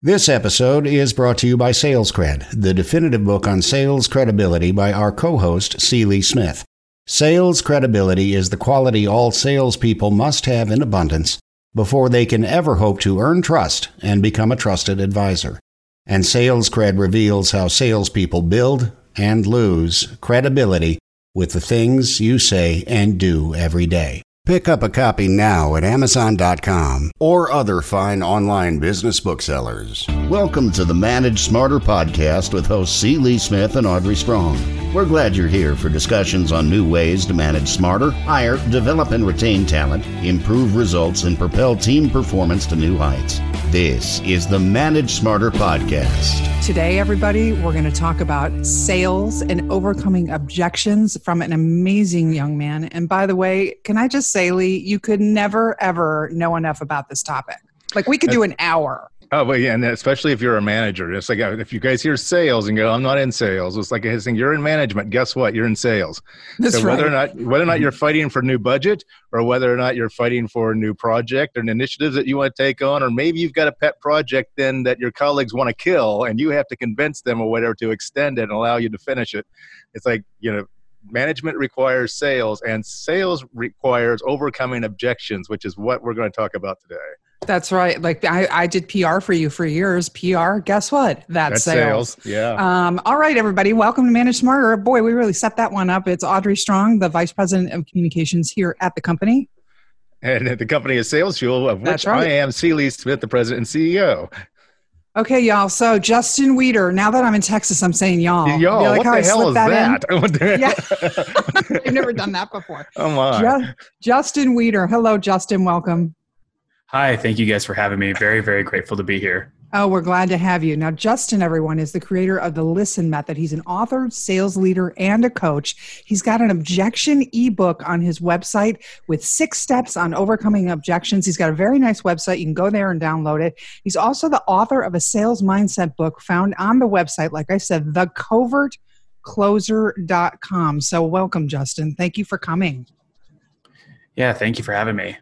This episode is brought to you by SalesCred, the definitive book on sales credibility by our co host, C. Lee Smith. Sales credibility is the quality all salespeople must have in abundance before they can ever hope to earn trust and become a trusted advisor. And SalesCred reveals how salespeople build and lose credibility with the things you say and do every day. Pick up a copy now at Amazon.com or other fine online business booksellers. Welcome to the Manage Smarter podcast with hosts C. Lee Smith and Audrey Strong. We're glad you're here for discussions on new ways to manage smarter, hire, develop and retain talent, improve results, and propel team performance to new heights. This is the Manage Smarter podcast. Today, everybody, we're going to talk about sales and overcoming objections from an amazing young man. And by the way, can I just say, Lee, you could never, ever know enough about this topic. Like, we could do an hour. Oh, but yeah, and especially if you're a manager, it's like uh, if you guys hear sales and go, "I'm not in sales," it's like saying you're in management. Guess what? You're in sales. That's so whether right. or not whether or not you're fighting for a new budget, or whether or not you're fighting for a new project or an initiative that you want to take on, or maybe you've got a pet project then that your colleagues want to kill, and you have to convince them or whatever to extend it and allow you to finish it. It's like you know management requires sales and sales requires overcoming objections which is what we're going to talk about today That's right. Like, I, I did PR for you for years. PR, guess what? That's, that's sales. sales, yeah Um, all right, everybody, welcome to Manage Smarter. Boy, we really set that one up. It's Audrey Strong, the Vice President of Communications here at the company. and the company is SalesFuel of which i am c smith the president and ceo Okay, y'all. So Justin Weeder. Now that I'm in Texas, I'm saying y'all. You like what how the I hell is that that? in? I've never done that before. oh my. Ju- Justin Weeder. Hello, Justin. Welcome. Hi, thank you guys for having me. Very, very grateful to be here. Oh, we're glad to have you. Now, Justin, everyone, is the creator of the Listen Method. He's an author, sales leader, and a coach. He's got an objection ebook on his website with six steps on overcoming objections. He's got a very nice website. You can go there and download it. He's also the author of a sales mindset book found on the website, like I said, thecovertcloser.com. So, welcome, Justin. Thank you for coming. Yeah, thank you for having me.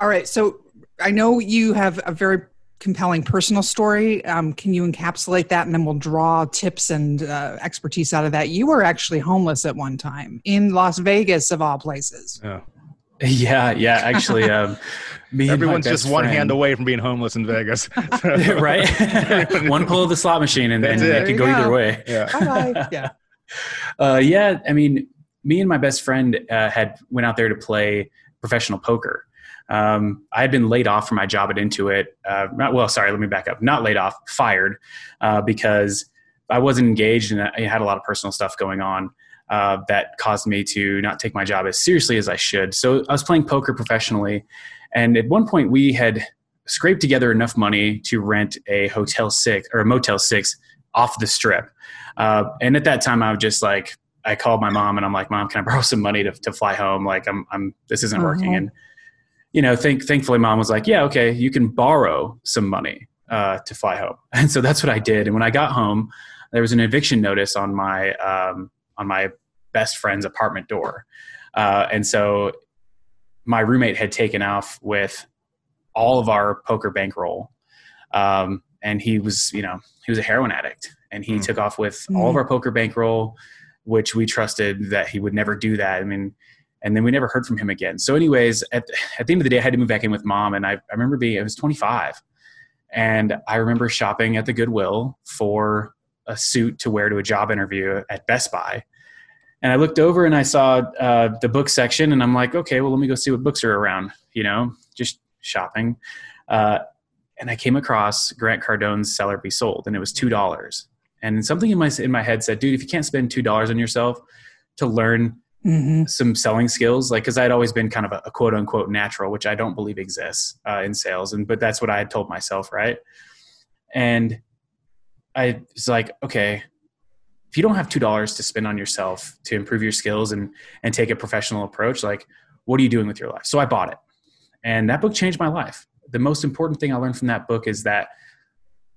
All right. So I know you have a very compelling personal story. Um, can you encapsulate that and then we'll draw tips and uh, expertise out of that? You were actually homeless at one time in Las Vegas, of all places. Oh. Yeah, yeah. Actually, um, me Everyone's best just one friend- hand away from being homeless in Vegas. right? one pull of the slot machine, and then it. it could go go. either way. Yeah. Bye bye. yeah. Uh, yeah, I mean, me and my best friend uh, had went out there to play professional poker. Um, I had been laid off from my job at Intuit. Uh, not, well, sorry, let me back up. Not laid off, fired uh, because I wasn't engaged and I had a lot of personal stuff going on uh, that caused me to not take my job as seriously as I should. So I was playing poker professionally, and at one point we had scraped together enough money to rent a hotel six or a motel six off the strip. Uh, and at that time, I was just like, I called my mom and I'm like, Mom, can I borrow some money to, to fly home? Like, I'm, I'm, this isn't working. Mhm. And, you know, think, thankfully, mom was like, Yeah, okay, you can borrow some money uh, to fly home. And so that's what I did. And when I got home, there was an eviction notice on my, um, on my best friend's apartment door. Uh, and so my roommate had taken off with all of our poker bankroll. Um, and he was, you know, he was a heroin addict and he Mm. took off with all of our poker bankroll, which we trusted that he would never do that. I mean, and then we never heard from him again. So anyways, at, at the end of the day, I had to move back in with mom. And I, I remember being, I was 25 and I remember shopping at the Goodwill for a suit to wear to a job interview at Best Buy. And I looked over and I saw uh, the book section, and I'm like, okay, well, let me go see what books are around. You know, just shopping. Uh, and I came across Grant Cardone's Sell or Be Sold," and it was two dollars. And something in my in my head said, dude, if you can't spend two dollars on yourself to learn hmm some selling skills like because i'd always been kind of a, a quote unquote natural which i don't believe exists uh, in sales and but that's what i had told myself right? And i was like okay if you don't have two dollars to spend on yourself to improve your skills and and take a professional approach like what are you doing with your life? So i bought it and that book changed my life. The most important thing i learned from that book is that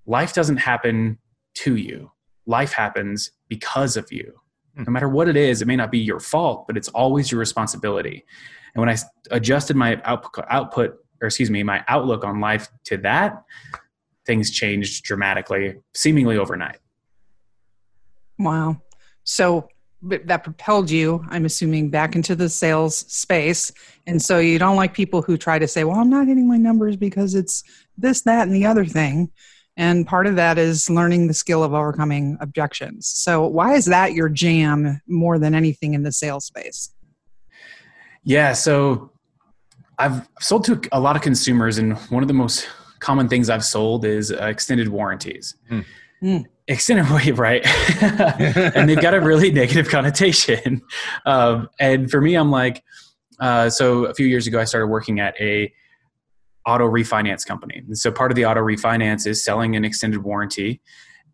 life doesn't happen to you. Life happens because of you no matter what it is it may not be your fault but it's always your responsibility and when i adjusted my output, output or excuse me my outlook on life to that things changed dramatically, seemingly overnight. Wow. So that propelled you, I'm assuming, back into the sales space. And so you don't like people who try to say, well, I'm not hitting my numbers because it's this, that, and the other thing. And part of that is learning the skill of overcoming objections. So, why is that your jam more than anything in the sales space? Yeah. So, I've sold to a lot of consumers, and one of the most common things I've sold is uh, extended warranties. Hmm. Mm. Extended warranty, right? and they've got a really negative connotation. Um, and for me, I'm like, uh, so a few years ago, I started working at a auto refinance company. And so part of the auto refinance is selling an extended warranty.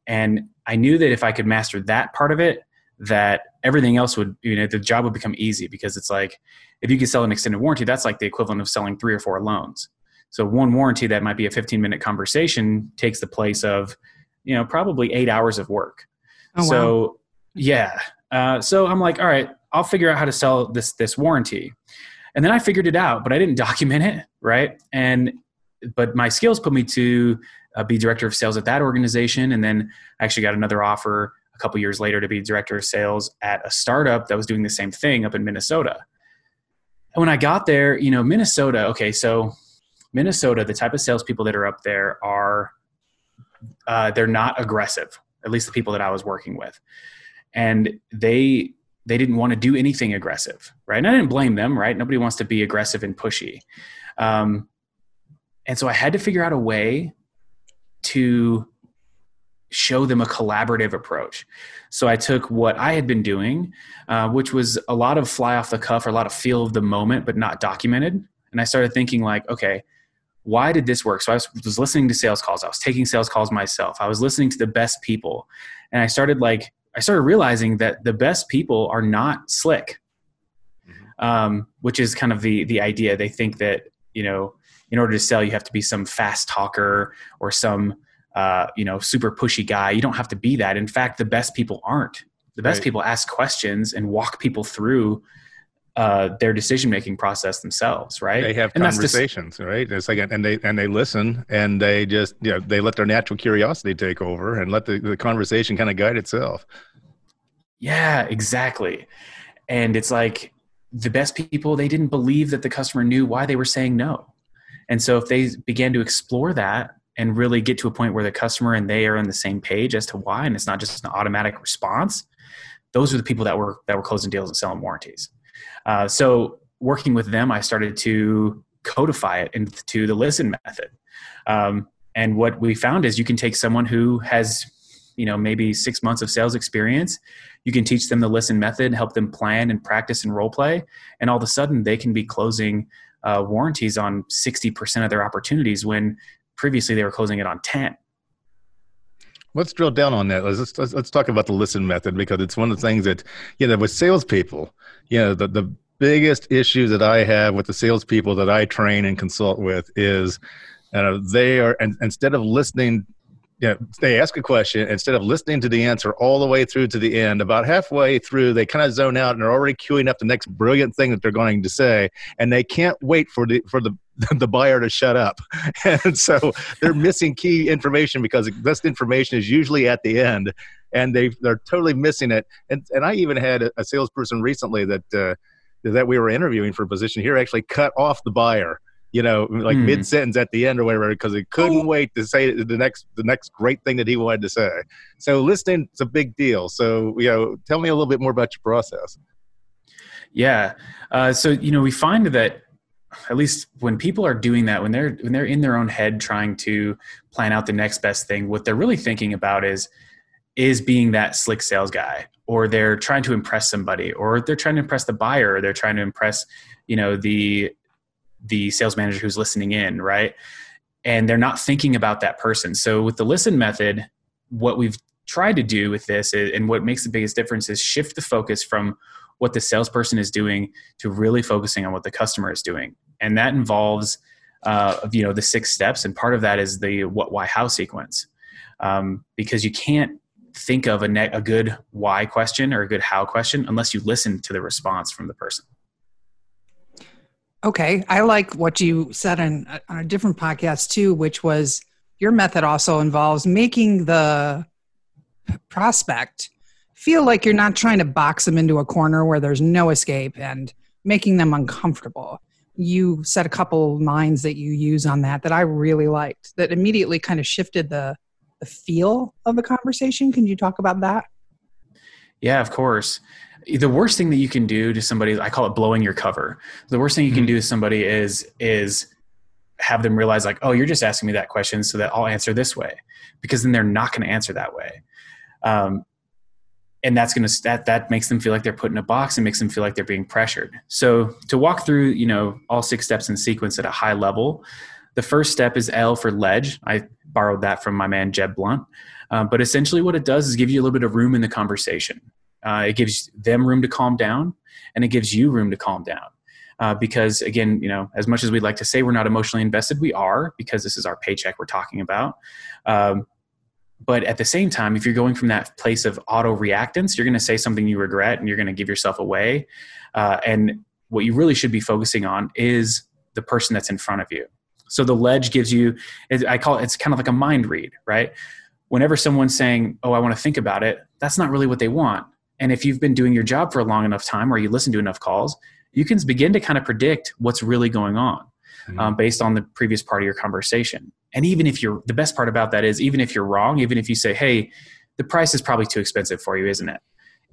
And I knew that if I could master that part of it, that everything else would, you know, the job would become easy because it's like, if you could sell an extended warranty, that's like the equivalent of selling three or four loans. So one warranty that might be a 15 minute conversation takes the place of you know probably eight hours of work oh, so wow. yeah uh, so i'm like all right i'll figure out how to sell this this warranty and then i figured it out but i didn't document it right and but my skills put me to uh, be director of sales at that organization and then i actually got another offer a couple years later to be director of sales at a startup that was doing the same thing up in minnesota and when i got there you know minnesota okay so minnesota the type of salespeople that are up there are uh, they're not aggressive. At least the people that I was working with, and they they didn't want to do anything aggressive, right? And I didn't blame them, right? Nobody wants to be aggressive and pushy, um, and so I had to figure out a way to show them a collaborative approach. So I took what I had been doing, uh, which was a lot of fly off the cuff or a lot of feel of the moment, but not documented. And I started thinking like, okay, why did this work? So I was, was listening to sales calls. I was taking sales calls myself. I was listening to the best people. And I started like, I started realizing that the best people are not slick, mm-hmm. um, which is kind of the, the idea. They think that, you know, in order to sell, you have to be some fast talker or some, uh, you know, super pushy guy. You don't have to be that. In fact, the best people aren't. The best right. people ask questions and walk people through uh, their decision making process themselves, right? They have and conversations, just, right? It's like and they and they listen and they just you know they let their natural curiosity take over and let the, the conversation kind of guide itself. Yeah, exactly. And it's like the best people they didn't believe that the customer knew why they were saying no. And so if they began to explore that and really get to a point where the customer and they are on the same page as to why and it's not just an automatic response, those are the people that were that were closing deals and selling warranties. Uh, so working with them, I started to codify it into the listen method. Um, and what we found is you can take someone who has, you know, maybe six months of sales experience. You can teach them the listen method, help them plan and practice and role play, and all of a sudden they can be closing uh, warranties on sixty percent of their opportunities when previously they were closing it on ten. Let's drill down on that. Let's, let's, let's talk about the listen method because it's one of the things that you know with salespeople, you know the the biggest issue that I have with the salespeople that I train and consult with is uh, they are and instead of listening you know, they ask a question instead of listening to the answer all the way through to the end about halfway through they kind of zone out and are already queuing up the next brilliant thing that they're going to say and they can't wait for the for the the buyer to shut up. And so they're missing key information because this information is usually at the end and they they're totally missing it. And and i even had a, salesperson recently that uh, that we were interviewing for a position. Here actually cut off the buyer you know like mm. mid sentence at the end or whatever because he couldn't oh. wait to say the next the next great thing that he wanted to say so listening is a big deal so you know tell me a little bit more about your process yeah uh, so you know we find that at least when people are doing that when they're when they're in their own head trying to plan out the next best thing what they're really thinking about is is being that slick sales guy or they're trying to impress somebody or they're trying to impress the buyer or they're trying to impress you know the the sales manager who's listening in right? And they're not thinking about that person. So with the listen method what we've tried to do with this and what makes the biggest difference is shift the focus from what the salesperson is doing to really focusing on what the customer is doing. And that involves uh, you know the six steps. And part of that is the what why how sequence. Um, because you can't think of a, ne- a good why question or a good how question unless you listen to the response from the person. Okay. I like what you said on, uh, on a different podcast too, which was your method also involves making the prospect feel like you're not trying to box them into a corner where there's no escape and making them uncomfortable. You said a couple lines that you use on that that I really liked that immediately kind of shifted the the feel of the conversation. Can you talk about that? Yeah, of course. The worst thing that you can do to somebody, I call it blowing your cover. The worst thing you can mm-hmm. do to somebody is is have them realize like, oh, you're just asking me that question so that I'll answer this way, because then they're not going to answer that way. Um, and that's going to that that makes them feel like they're put in a box and makes them feel like they're being pressured so to walk through you know all six steps in sequence at a high level the first step is l for ledge i borrowed that from my man jeb Blount. um, but essentially what it does is give you a little bit of room in the conversation. Uh, it gives them room to calm down and it gives you room to calm down. Uh, because again you know as much as we'd like to say we're not emotionally invested we are because this is our paycheck we're talking about. Um, but at the same time if you're going from that place of auto reactance you're going to say something you regret and you're going to give yourself away. Uh, and what you really should be focusing on is the person that's in front of you so the ledge gives you i call it it's kind of like a mind read right whenever someone's saying oh i want to think about it that's not really what they want and if you've been doing your job for a long enough time or you listen to enough calls you can begin to kind of predict what's really going on mm-hmm. um, based on the previous part of your conversation and even if you're the best part about that is even if you're wrong, even if you say, hey, the price is probably too expensive for you, isn't it?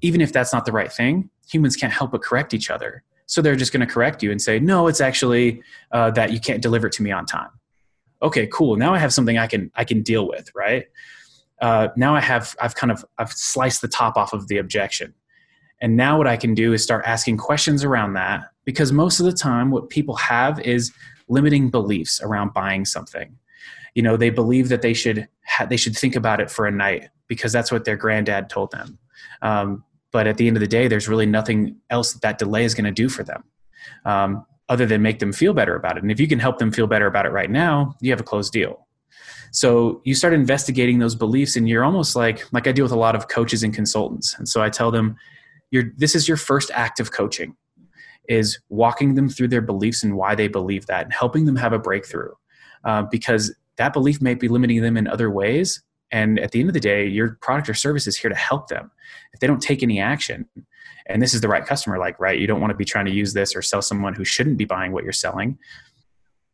Even if that's not the right thing, humans can't help but correct each other. So they're just going to correct you and say, no, it's actually uh, that you can't deliver it to me on time. Okay, cool. Now I have something I can I can deal with, right? Uh, now I have I've kind of I've sliced the top off of the objection, and now what I can do is start asking questions around that because most of the time what people have is limiting beliefs around buying something you know they believe that they should ha- they should think about it for a night because that's what their granddad told them um, but at the end of the day there's really nothing else that, that delay is going to do for them um, other than make them feel better about it. And if you can help them feel better about it right now you have a closed deal. So you start investigating those beliefs and you're almost like like i deal with a lot of coaches and consultants. And so i tell them you're this is your first act of coaching is walking them through their beliefs and why they believe that and helping them have a breakthrough. Uh, because that belief may be limiting them in other ways. And at the end of the day, your product or service is here to help them. If they don't take any action, and this is the right customer, like, right, you don't want to be trying to use this or sell someone who shouldn't be buying what you're selling.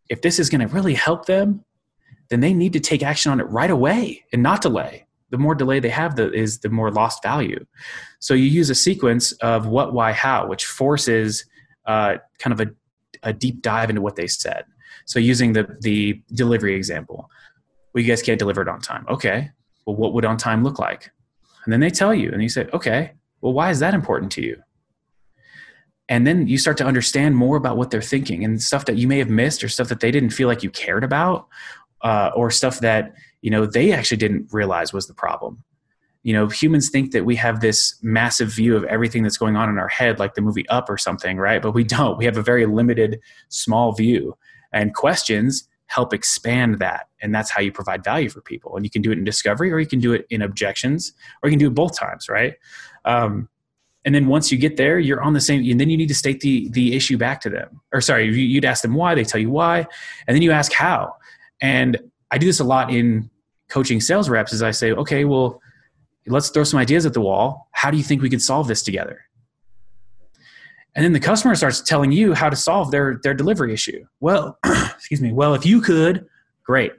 If this is going to really help them, then they need to take action on it right away and not delay. The more delay they have, the, is the more lost value. So you use a sequence of what, why, how, which forces uh, kind of a, a deep dive into what they said. So using the the delivery example, well, you guys can't deliver it on time. Okay, well, what would on time look like? And then they tell you, and you say, okay, well, why is that important to you? And then you start to understand more about what they're thinking and stuff that you may have missed, or stuff that they didn't feel like you cared about, uh, or stuff that you know they actually didn't realize was the problem you know humans think that we have this massive view of everything that's going on in our head like the movie up or something right but we don't we have a very limited small view and questions help expand that. And that's how you provide value for people. And you can do it in discovery or you can do it in objections or you can do it both times, right? Um, and then once you get there, you're on the same, and then you need to state the, the issue back to them. Or sorry, you'd ask them why, they tell you why, and then you ask how. And I do this a lot in coaching sales reps is I say, okay, well, let's throw some ideas at the wall. How do you think we could solve this together? And then the customer starts telling you how to solve their their delivery issue. Well excuse me. Well if you could great.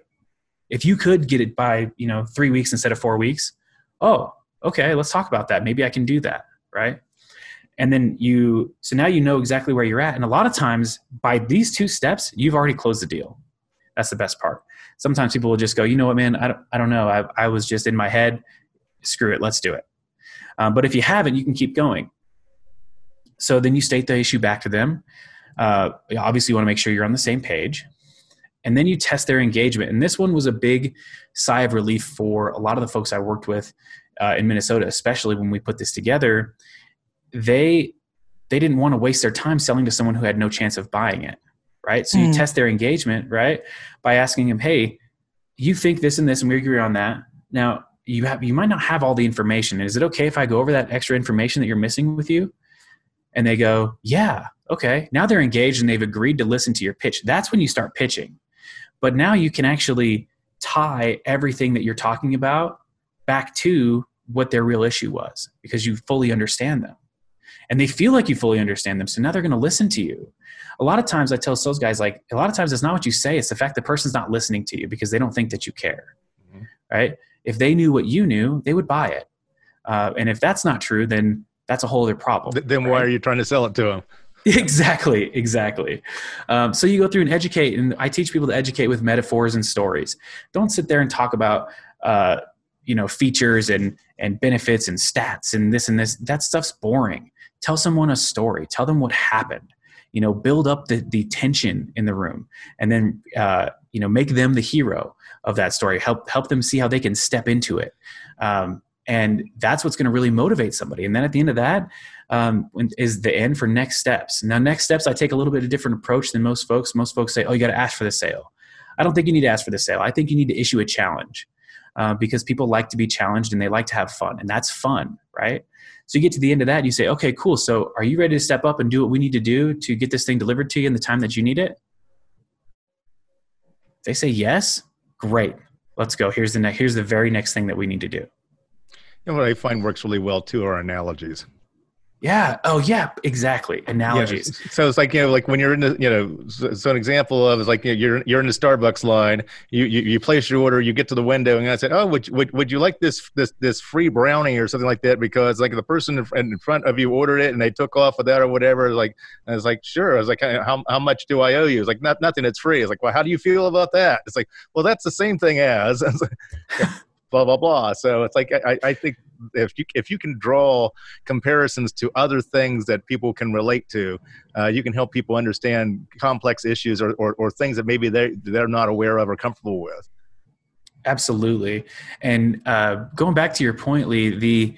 If you could get it by you know three weeks instead of four weeks oh okay let's talk about that. Maybe i can do that right? And then you so now you know exactly where you're at. And a lot of times by these two steps you've already closed the deal. That's the best part. Sometimes people will just go you know what man? I don't, I don't know. I, I was just in my head. Screw it. Let's do it. Um, but if you haven't you can keep going so then you state the issue back to them. Uh, obviously, you want to make sure you're on the same page. And then you test their engagement. And this one was a big sigh of relief for a lot of the folks I worked with uh, in Minnesota, especially when we put this together. They they didn't want to waste their time selling to someone who had no chance of buying it, right? So mm. you test their engagement, right, by asking them, "Hey, you think this and this, and we agree on that. Now you have you might not have all the information. Is it okay if I go over that extra information that you're missing with you?" And they go, yeah, okay. Now they're engaged and they've agreed to listen to your pitch. That's when you start pitching. But now you can actually tie everything that you're talking about back to what their real issue was because you fully understand them. And they feel like you fully understand them. So now they're going to listen to you. A lot of times I tell sales guys, like, a lot of times it's not what you say, it's the fact the person's not listening to you because they don't think that you care. Mm-hmm. Right? If they knew what you knew, they would buy it. Uh, and if that's not true, then that's a whole other problem. Then why are you trying to sell it to them? exactly exactly. Um, so you go through and educate and i teach people to educate with metaphors and stories. Don't sit there and talk about uh, you know features and and benefits and stats and this and this. That stuff's boring. Tell someone a story. Tell them what happened. You know build up the, the tension in the room and then uh, you know make them the hero of that story. Help help them see how they can step into it. Um, and that's what's going to really motivate somebody. And then at the end of that um, is the end for next steps. Now next steps i take a little bit of different approach than most folks. Most folks say oh you got to ask for the sale. I don't think you need to ask for the sale. I think you need to issue a challenge uh, because people like to be challenged and they like to have fun and that's fun right? So you get to the end of that and you say okay cool. So are you ready to step up and do what we need to do to get this thing delivered to you in the time that you need it? They say yes. Great. Let's go. Here's the next here's the very next thing that we need to do and what I find works really well too are analogies. Yeah. Oh, yeah. Exactly. Analogies. Yeah. So it's like you know, like when you're in the, you know, so, so an example of is like you know, you're you're in the Starbucks line. You, you you place your order. You get to the window, and I said, "Oh, would would would you like this this this free brownie or something like that?" Because like the person in front of you ordered it, and they took off with that or whatever. Like I was like, "Sure." I was like, "How how much do I owe you?" It's like, "Not nothing. It's free." It's like, "Well, how do you feel about that?" It's like, "Well, that's the same thing as." blah blah blah. So it's like I, I think if you if you can draw comparisons to other things that people can relate to, uh, you can help people understand complex issues or, or, or things that maybe they they're not aware of or comfortable with. Absolutely, and uh, going back to your point, Lee, the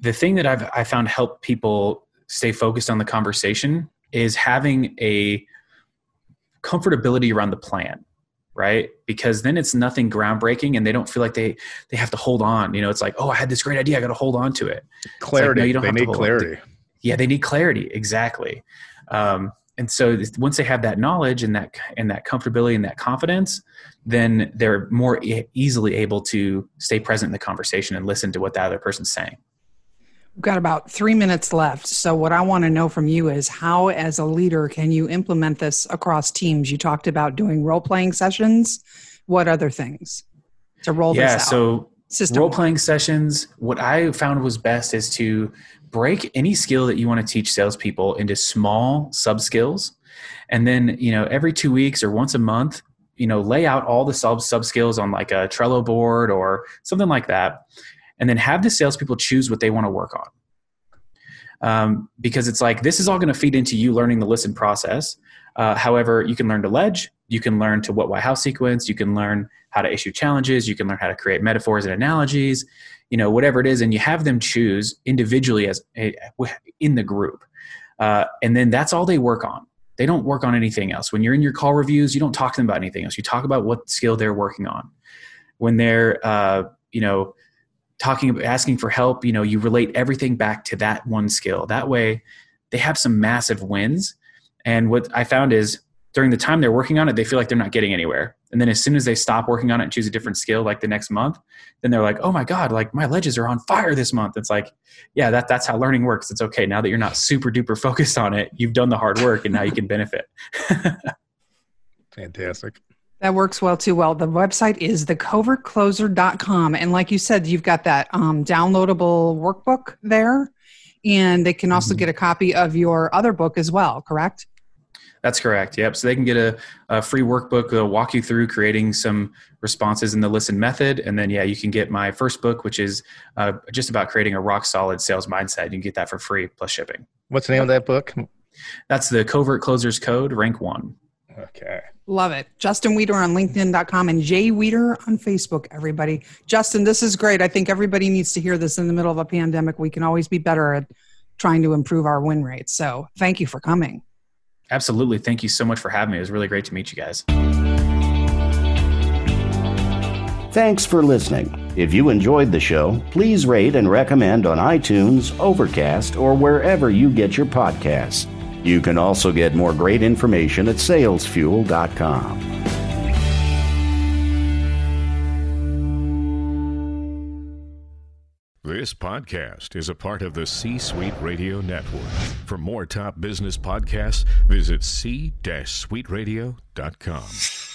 the thing that I've I found help people stay focused on the conversation is having a comfortability around the plan right? Because then it's nothing groundbreaking and they don't feel like they they have to hold on you know? It's like oh i had this great idea i got to hold on to it. Clarity like, no, you don't they need clarity. yeah they need clarity exactly. Um, and so once they have that knowledge and that and that comfortability and that confidence then they're more e- easily able to stay present in the conversation and listen to what the other person's saying We've got about three minutes left. So, what I want to know from you is how, as a leader, can you implement this across teams? You talked about doing role playing sessions. What other things to roll yeah, this out? so role playing sessions. What I found was best is to break any skill that you want to teach salespeople into small sub skills, and then you know every two weeks or once a month, you know, lay out all the sub sub skills on like a Trello board or something like that and then have the salespeople choose what they want to work on. Um, because it's like this is all going to feed into you learning the listen process. Uh, however, you can learn to ledge, you can learn to what, why, how sequence, you can learn how to issue challenges, you can learn how to create metaphors and analogies, you know, whatever it is, and you have them choose individually as a, in the group, uh, and then that's all they work on. They don't work on anything else. When you're in your call reviews, you don't talk to them about anything else. You talk about what skill they're working on. When they're, uh, you know, talking about asking for help you know you relate everything back to that one skill. That way they have some massive wins. And what i found is during the time they're working on it they feel like they're not getting anywhere. And then as soon as they stop working on it and choose a different skill like the next month then they're like oh my god like my ledges are on fire this month. It's like yeah that, that's how learning works. It's okay now that you're not super duper focused on it you've done the hard work and now you can benefit. Fantastic that works well too well. The website is thecovertcloser.com. And like you said, you've got that um, downloadable workbook there. And they can also mm-hmm. get a copy of your other book as well, correct? That's correct. Yep. So they can get a, a free workbook that'll walk you through creating some responses in the listen method. And then, yeah, you can get my first book, which is uh, just about creating a rock solid sales mindset. You can get that for free plus shipping. What's the name of that book? That's the Covert Closers Code, rank one. Okay. Love it. Justin Weeder on LinkedIn.com and Jay Weeder on Facebook, everybody. Justin, this is great. I think everybody needs to hear this in the middle of a pandemic. We can always be better at trying to improve our win rates. So thank you for coming. Absolutely. Thank you so much for having me. It was really great to meet you guys. Thanks for listening. If you enjoyed the show, please rate and recommend on iTunes, Overcast, or wherever you get your podcasts. You can also get more great information at salesfuel.com. This podcast is a part of the C Suite Radio Network. For more top business podcasts, visit c-suiteradio.com.